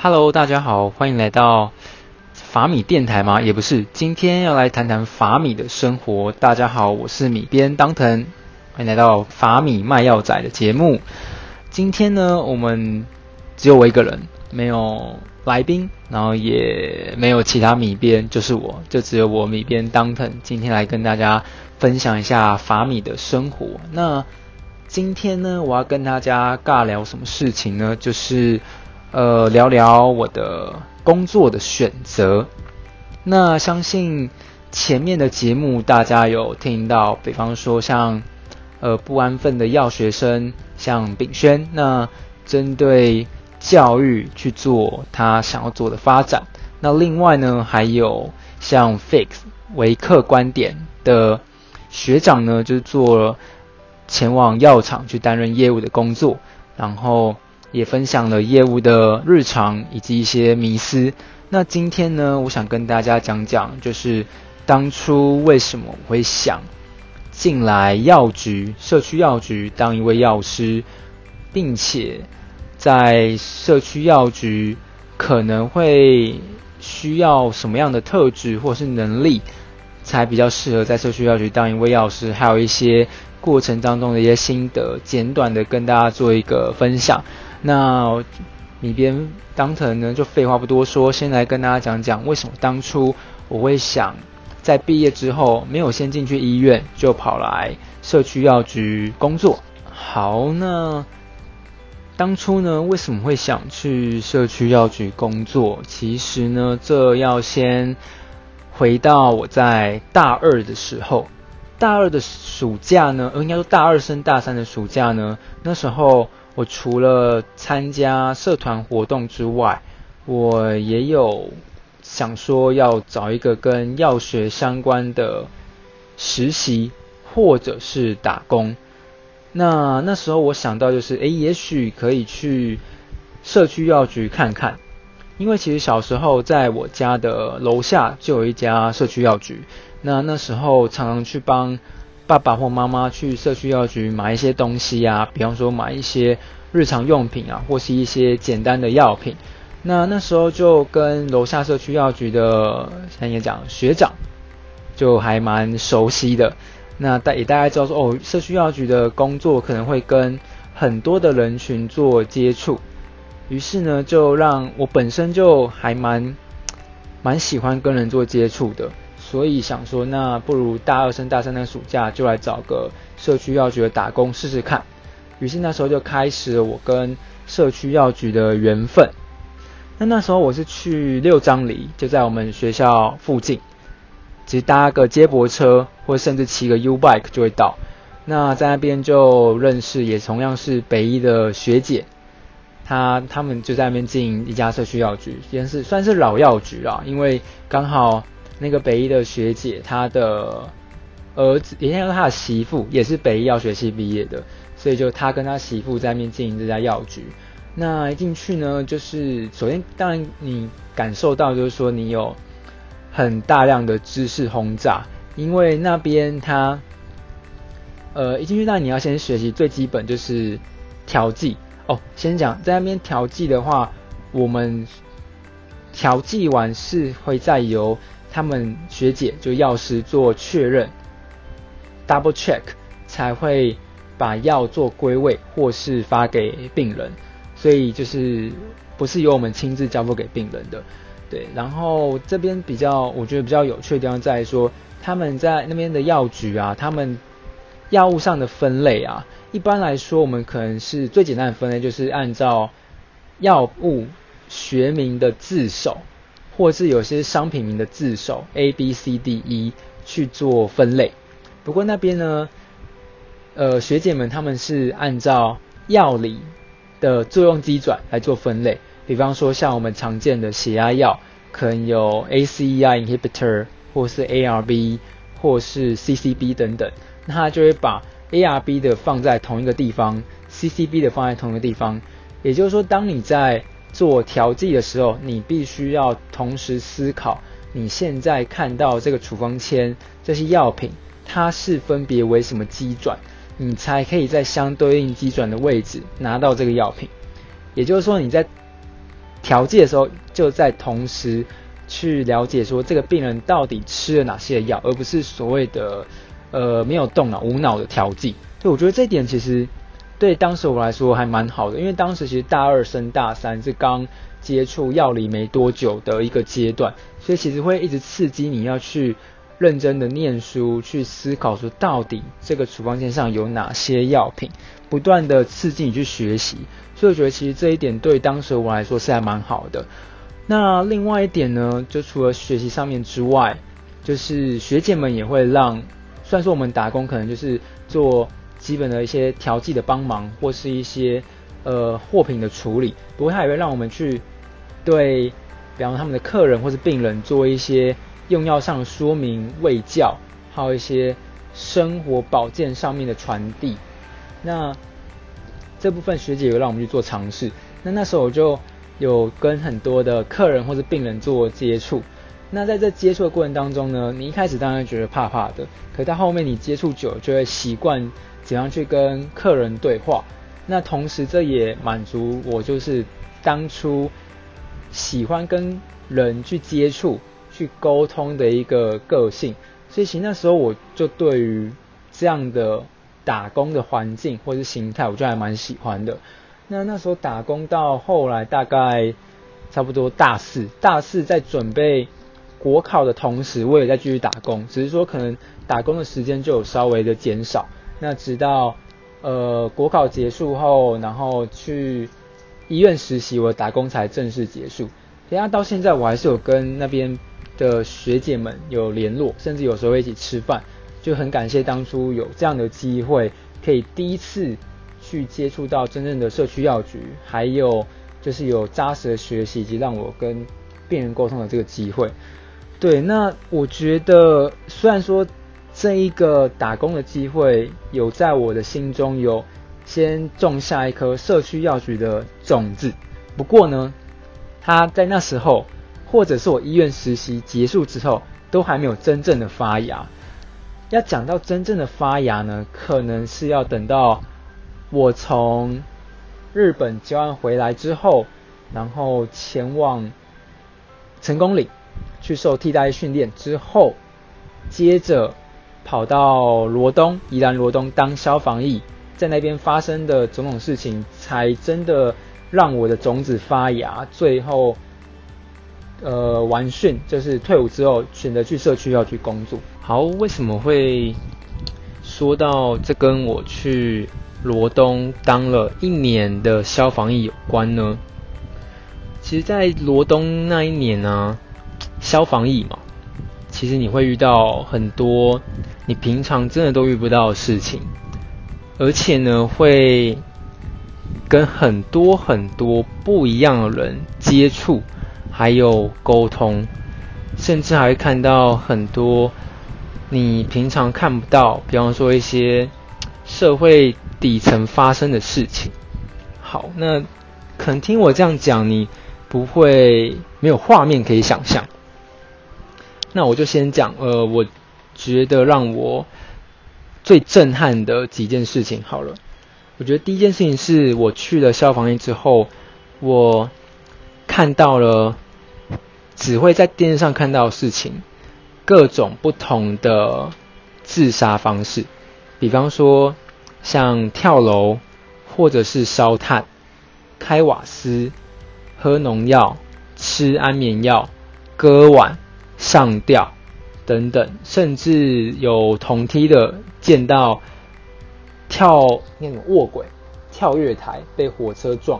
Hello，大家好，欢迎来到法米电台吗？也不是，今天要来谈谈法米的生活。大家好，我是米边当藤，欢迎来到法米卖药仔的节目。今天呢，我们只有我一个人，没有来宾，然后也没有其他米边，就是我，就只有我米边当藤，今天来跟大家分享一下法米的生活。那今天呢，我要跟大家尬聊什么事情呢？就是呃，聊聊我的工作的选择。那相信前面的节目大家有听到，比方说像呃不安分的药学生，像炳轩，那针对教育去做他想要做的发展。那另外呢，还有像 Fix 维克观点的学长呢，就是做了。前往药厂去担任业务的工作，然后也分享了业务的日常以及一些迷思。那今天呢，我想跟大家讲讲，就是当初为什么会想进来药局、社区药局当一位药师，并且在社区药局可能会需要什么样的特质或是能力，才比较适合在社区药局当一位药师，还有一些。过程当中的一些心得，简短的跟大家做一个分享。那里边当成呢，就废话不多说，先来跟大家讲讲为什么当初我会想在毕业之后没有先进去医院，就跑来社区药局工作。好，那当初呢，为什么会想去社区药局工作？其实呢，这要先回到我在大二的时候。大二的暑假呢，应该说大二升大三的暑假呢，那时候我除了参加社团活动之外，我也有想说要找一个跟药学相关的实习或者是打工。那那时候我想到就是，诶，也许可以去社区药局看看，因为其实小时候在我家的楼下就有一家社区药局。那那时候常常去帮爸爸或妈妈去社区药局买一些东西啊，比方说买一些日常用品啊，或是一些简单的药品。那那时候就跟楼下社区药局的，像也讲学长，就还蛮熟悉的。那大也大概知道说，哦，社区药局的工作可能会跟很多的人群做接触。于是呢，就让我本身就还蛮蛮喜欢跟人做接触的。所以想说，那不如大二升大三的暑假就来找个社区药局的打工试试看。于是那时候就开始了我跟社区药局的缘分。那那时候我是去六张里，就在我们学校附近，只搭个接驳车或甚至骑个 U bike 就会到。那在那边就认识，也同样是北医的学姐，她他们就在那边经营一家社区药局，也是算是老药局啊，因为刚好。那个北医的学姐，她的儿子，也应该说她的媳妇，也是北医药学系毕业的，所以就他跟他媳妇在面经营这家药局。那一进去呢，就是首先当然你感受到就是说你有很大量的知识轰炸，因为那边他呃一进去，那你要先学习最基本就是调剂哦。先讲在那边调剂的话，我们调剂完是会再由他们学姐就药师做确认，double check 才会把药做归位或是发给病人，所以就是不是由我们亲自交付给病人的，对。然后这边比较我觉得比较有趣的地方在说，他们在那边的药局啊，他们药物上的分类啊，一般来说我们可能是最简单的分类就是按照药物学名的字首。或是有些商品名的字首 A B C D E 去做分类，不过那边呢，呃，学姐们他们是按照药理的作用机转来做分类，比方说像我们常见的血压药，可能有 ACEI inhibitor 或是 ARB 或是 CCB 等等，那他就会把 ARB 的放在同一个地方，CCB 的放在同一个地方，也就是说，当你在做调剂的时候，你必须要同时思考，你现在看到这个处方签这些药品，它是分别为什么机转，你才可以在相对应机转的位置拿到这个药品。也就是说，你在调剂的时候，就在同时去了解说这个病人到底吃了哪些药，而不是所谓的呃没有动脑、无脑的调剂。对我觉得这一点其实对当时我来说还蛮好的，因为当时其实大二升大三是刚接触药理没多久的一个阶段，所以其实会一直刺激你要去认真的念书，去思考说到底这个处方笺上有哪些药品，不断的刺激你去学习。所以我觉得其实这一点对当时我来说是还蛮好的。那另外一点呢，就除了学习上面之外，就是学姐们也会让，虽然说我们打工可能就是做基本的一些调剂的帮忙，或是一些呃货品的处理，不过他也会让我们去对，比方他们的客人或是病人做一些用药上的说明、卫教，还有一些生活保健上面的传递。那这部分学姐有让我们去做尝试，那那时候我就有跟很多的客人或者病人做接触。那在这接触的过程当中呢，你一开始当然觉得怕怕的，可到后面你接触久，就会习惯怎样去跟客人对话。那同时这也满足我就是当初喜欢跟人去接触、去沟通的一个个性。所以其实那时候我就对于这样的。打工的环境或者是形态，我就还蛮喜欢的。那那时候打工到后来，大概差不多大四，大四在准备国考的同时，我也在继续打工，只是说可能打工的时间就有稍微的减少。那直到呃国考结束后，然后去医院实习，我打工才正式结束。等下到现在，我还是有跟那边的学姐们有联络，甚至有时候一起吃饭。就很感谢当初有这样的机会，可以第一次去接触到真正的社区药局，还有就是有扎实的学习以及让我跟病人沟通的这个机会。对，那我觉得虽然说这一个打工的机会有在我的心中有先种下一颗社区药局的种子，不过呢，它在那时候或者是我医院实习结束之后，都还没有真正的发芽。要讲到真正的发芽呢，可能是要等到我从日本交换回来之后，然后前往成功岭去受替代训练之后，接着跑到罗东宜兰罗东当消防役，在那边发生的种种事情，才真的让我的种子发芽，最后呃完训，就是退伍之后选择去社区要去工作。好，为什么会说到这跟我去罗东当了一年的消防役有关呢？其实，在罗东那一年呢，消防役嘛，其实你会遇到很多你平常真的都遇不到的事情，而且呢，会跟很多很多不一样的人接触，还有沟通，甚至还会看到很多。你平常看不到，比方说一些社会底层发生的事情。好，那可能听我这样讲，你不会没有画面可以想象。那我就先讲，呃，我觉得让我最震撼的几件事情好了。我觉得第一件事情是我去了消防员之后，我看到了只会在电视上看到的事情。各种不同的自杀方式，比方说像跳楼，或者是烧炭、开瓦斯、喝农药、吃安眠药、割腕、上吊等等，甚至有同梯的见到跳那种卧轨、跳跃台被火车撞，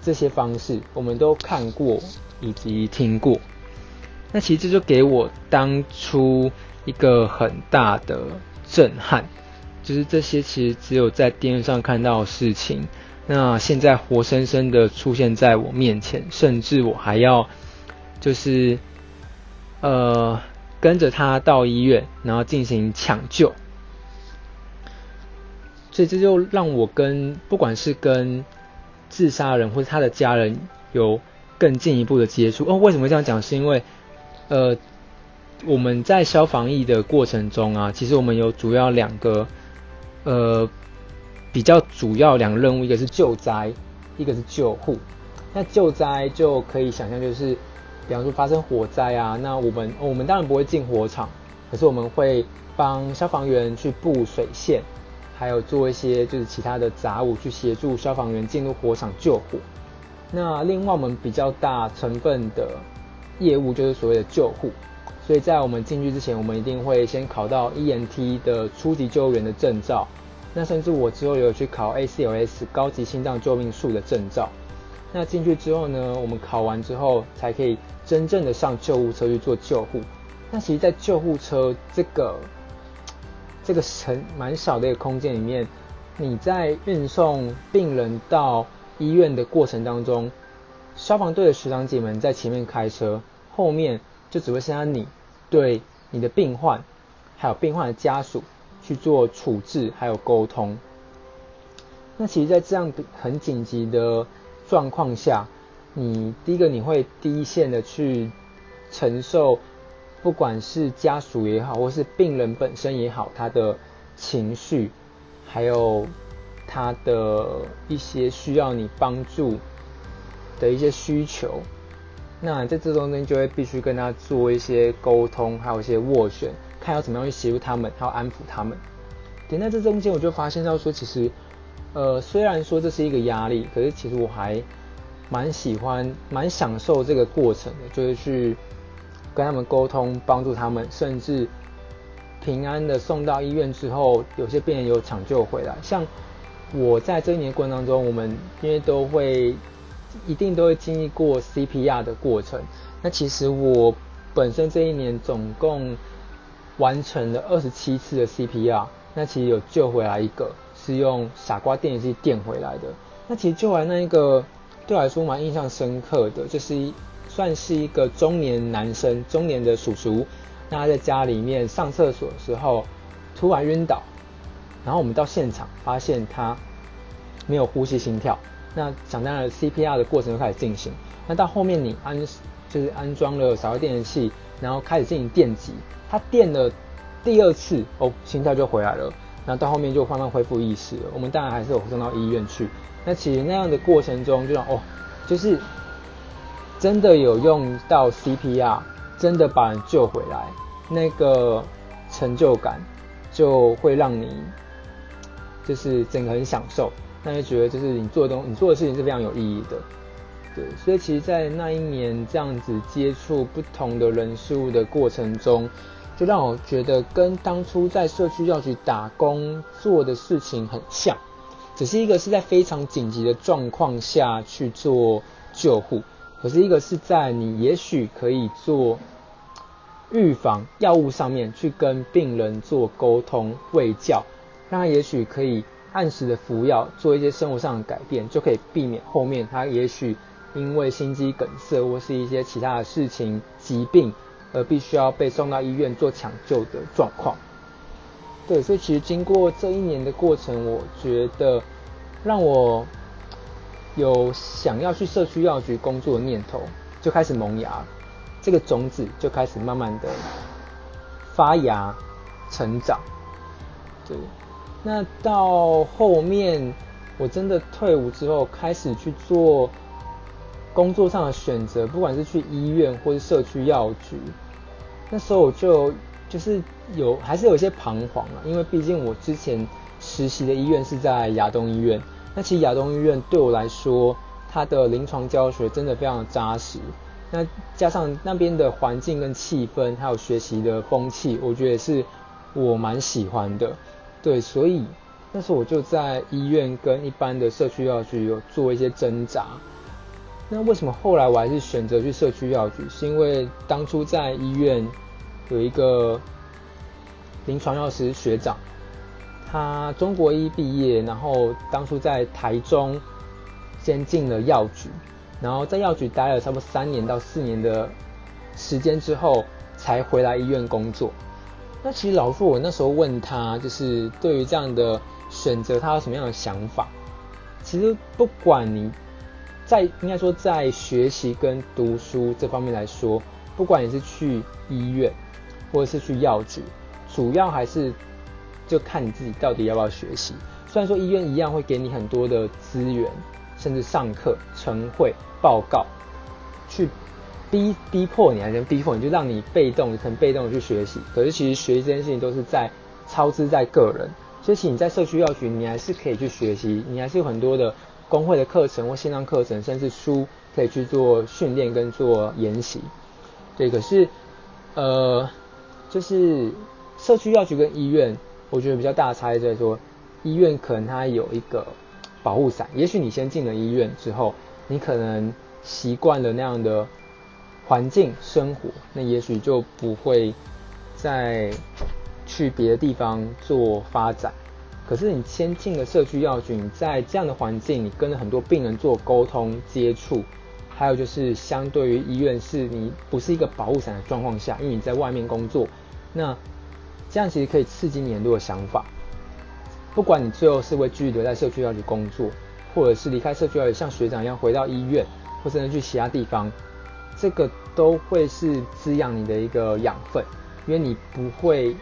这些方式我们都看过以及听过。那其实这就给我当初一个很大的震撼，就是这些其实只有在电视上看到的事情，那现在活生生的出现在我面前，甚至我还要就是呃跟着他到医院，然后进行抢救，所以这就让我跟不管是跟自杀人或者他的家人有更进一步的接触。哦，为什么这样讲？是因为呃，我们在消防役的过程中啊，其实我们有主要两个，呃，比较主要两个任务，一个是救灾，一个是救护。那救灾就可以想象，就是比方说发生火灾啊，那我们我们当然不会进火场，可是我们会帮消防员去布水线，还有做一些就是其他的杂物去协助消防员进入火场救火。那另外我们比较大成分的业务就是所谓的救护，所以在我们进去之前，我们一定会先考到 ENT 的初级救护员的证照。那甚至我之后有去考 ACLS 高级心脏救命术的证照。那进去之后呢，我们考完之后才可以真正的上救护车去做救护。那其实，在救护车这个这个很蛮小的一个空间里面，你在运送病人到医院的过程当中，消防队的学长姐们在前面开车，后面就只会剩下你对你的病患还有病患的家属。去做处置，还有沟通。那其实，在这样很紧急的状况下，你第一个你会第一线的去承受，不管是家属也好，或是病人本身也好，他的情绪，还有他的一些需要你帮助的一些需求。那在这中间就会必须跟他做一些沟通，还有一些斡旋。看要怎么样去协助他们，还要安抚他们。点在这中间，我就发现到说，其实，呃，虽然说这是一个压力，可是其实我还蛮喜欢、蛮享受这个过程的，就是去跟他们沟通，帮助他们，甚至平安的送到医院之后，有些病人有抢救回来。像我在这一年过程当中，我们因为都会一定都会经历过 CPR 的过程。那其实我本身这一年总共。完成了二十七次的 CPR，那其实有救回来一个，是用傻瓜电击器电回来的。那其实救完那一个，对我来说蛮印象深刻的，就是算是一个中年男生，中年的叔叔，那他在家里面上厕所的时候突然晕倒，然后我们到现场发现他没有呼吸心跳，那想当然 CPR 的过程就开始进行。那到后面你安就是安装了傻瓜电击器，然后开始进行电击。他电了第二次哦，心跳就回来了，那到后面就慢慢恢复意识了。我们当然还是有送到医院去。那其实那样的过程中，就像哦，就是真的有用到 CPR，真的把人救回来，那个成就感就会让你就是整个很享受，那就觉得就是你做的东，你做的事情是非常有意义的。对，所以其实，在那一年这样子接触不同的人事物的过程中，就让我觉得跟当初在社区药局打工做的事情很像，只是一个是在非常紧急的状况下去做救护，可是一个是在你也许可以做预防药物上面去跟病人做沟通喂教，让他也许可以按时的服药，做一些生活上的改变，就可以避免后面他也许。因为心肌梗塞或是一些其他的事情疾病，而必须要被送到医院做抢救的状况。对，所以其实经过这一年的过程，我觉得让我有想要去社区药局工作的念头就开始萌芽，这个种子就开始慢慢的发芽成长。对，那到后面我真的退伍之后，开始去做。工作上的选择，不管是去医院或是社区药局，那时候我就就是有还是有一些彷徨了，因为毕竟我之前实习的医院是在亚东医院，那其实亚东医院对我来说，它的临床教学真的非常的扎实，那加上那边的环境跟气氛，还有学习的风气，我觉得是我蛮喜欢的，对，所以那时候我就在医院跟一般的社区药局有做一些挣扎。那为什么后来我还是选择去社区药局？是因为当初在医院有一个临床药师学长，他中国医毕业，然后当初在台中先进了药局，然后在药局待了差不多三年到四年的时间之后，才回来医院工作。那其实老傅，我那时候问他，就是对于这样的选择，他有什么样的想法？其实不管你。在应该说，在学习跟读书这方面来说，不管你是去医院或者是去药局，主要还是就看你自己到底要不要学习。虽然说医院一样会给你很多的资源，甚至上课、晨会、报告，去逼逼迫你，还是逼迫你，就让你被动、很被动的去学习。可是其实学习这件事情都是在超支在个人。所以其实你在社区药局，你还是可以去学习，你还是有很多的工会的课程或线上课程，甚至书可以去做训练跟做研习。对，可是呃，就是社区药局跟医院，我觉得比较大的差异在说，医院可能它有一个保护伞，也许你先进了医院之后，你可能习惯了那样的环境生活，那也许就不会再去别的地方做发展。可是你先进了社区药局，在这样的环境，你跟了很多病人做沟通接触。还有就是，相对于医院，是你不是一个保护伞的状况下，因为你在外面工作，那这样其实可以刺激你很多的想法。不管你最后是会继续留在社区药局工作，或者是离开社区药局，像学长一样回到医院，或者去其他地方，这个都会是滋养你的一个养分，因为你不会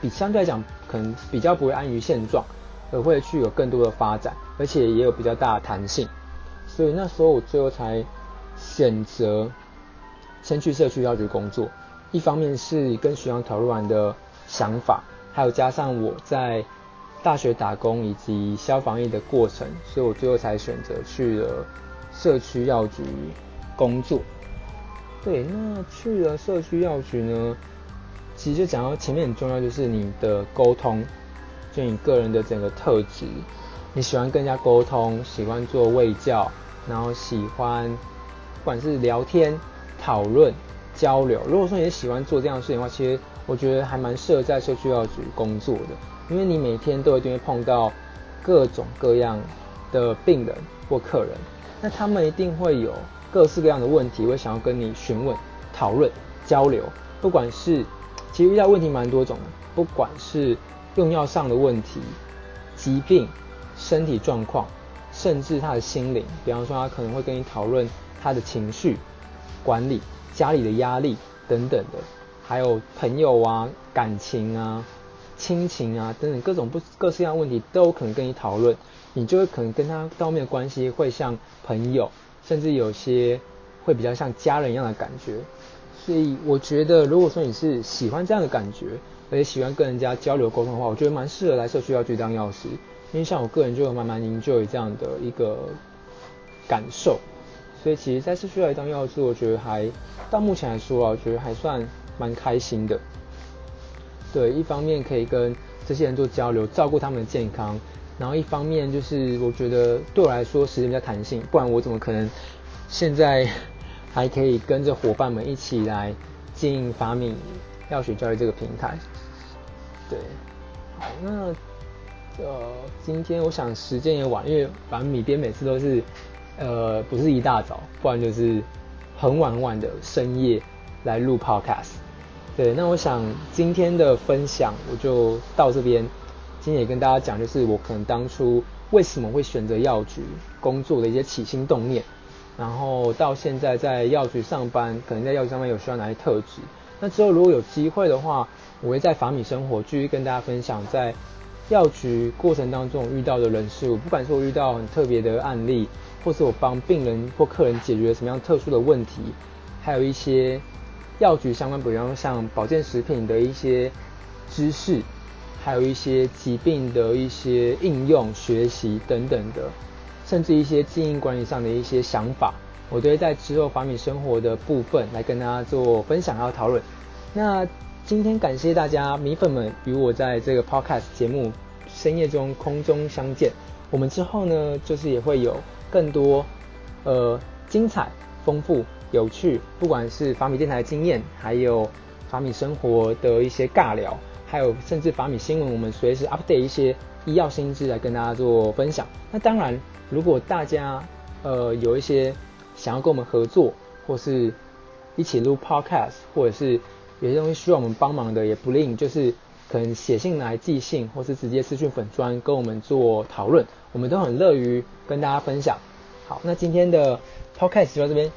比相对来讲，可能比较不会安于现状，而会去有更多的发展，而且也有比较大的弹性。所以那时候我最后才。选择先去社区药局工作，一方面是跟徐阳讨论完的想法，还有加上我在大学打工以及消防业的过程，所以我最后才选择去了社区药局工作。对，那去了社区药局呢，其实就讲到前面很重要，就是你的沟通，就你个人的整个特质，你喜欢跟人家沟通，喜欢做卫教，然后喜欢。不管是聊天、讨论、交流，如果说你喜欢做这样的事情的话，其实我觉得还蛮适合在社区药局工作的，因为你每天都一定会碰到各种各样的病人或客人，那他们一定会有各式各样的问题，会想要跟你询问、讨论、交流。不管是其实遇到问题蛮多种的，不管是用药上的问题、疾病、身体状况，甚至他的心灵，比方说他可能会跟你讨论。他的情绪管理、家里的压力等等的，还有朋友啊、感情啊、亲情啊等等各种不各式各样问题，都有可能跟你讨论。你就会可能跟他到面的关系会像朋友，甚至有些会比较像家人一样的感觉。所以我觉得，如果说你是喜欢这样的感觉，而且喜欢跟人家交流沟通的话，我觉得蛮适合来社区药局当药师。因为像我个人就慢慢 enjoy 这样的一个感受。所以其实，在社区来当药师，我觉得还到目前来说啊，我觉得还算蛮开心的。对，一方面可以跟这些人做交流，照顾他们的健康；然后一方面就是我觉得对我来说时间比较弹性，不然我怎么可能现在还可以跟着伙伴们一起来经营法米药学教育这个平台？对，好，那呃，今天我想时间也晚，因为反正米边每次都是。呃，不是一大早，不然就是很晚很晚的深夜来录 podcast。对，那我想今天的分享我就到这边。今天也跟大家讲，就是我可能当初为什么会选择药局工作的一些起心动念，然后到现在在药局上班，可能在药局上班有需要哪些特质。那之后如果有机会的话，我会在法米生活继续跟大家分享在药局过程当中遇到的人事物，不管是我遇到很特别的案例。或是我帮病人或客人解决什么样特殊的问题，还有一些药局相关，比方像保健食品的一些知识，还有一些疾病的一些应用学习等等的，甚至一些经营管理上的一些想法，我都会在之后法米生活的部分来跟大家做分享和讨论。那今天感谢大家米粉们与我在这个 podcast 节目深夜中空中相见，我们之后呢就是也会有。更多，呃，精彩、丰富、有趣，不管是法米电台的经验，还有法米生活的一些尬聊，还有甚至法米新闻，我们随时 update 一些医药新知来跟大家做分享。那当然，如果大家呃有一些想要跟我们合作，或是一起录 podcast，或者是有些东西需要我们帮忙的，也不吝就是可能写信来寄信，或是直接私讯粉专跟我们做讨论。我们都很乐于跟大家分享。好，那今天的 podcast 就到这边，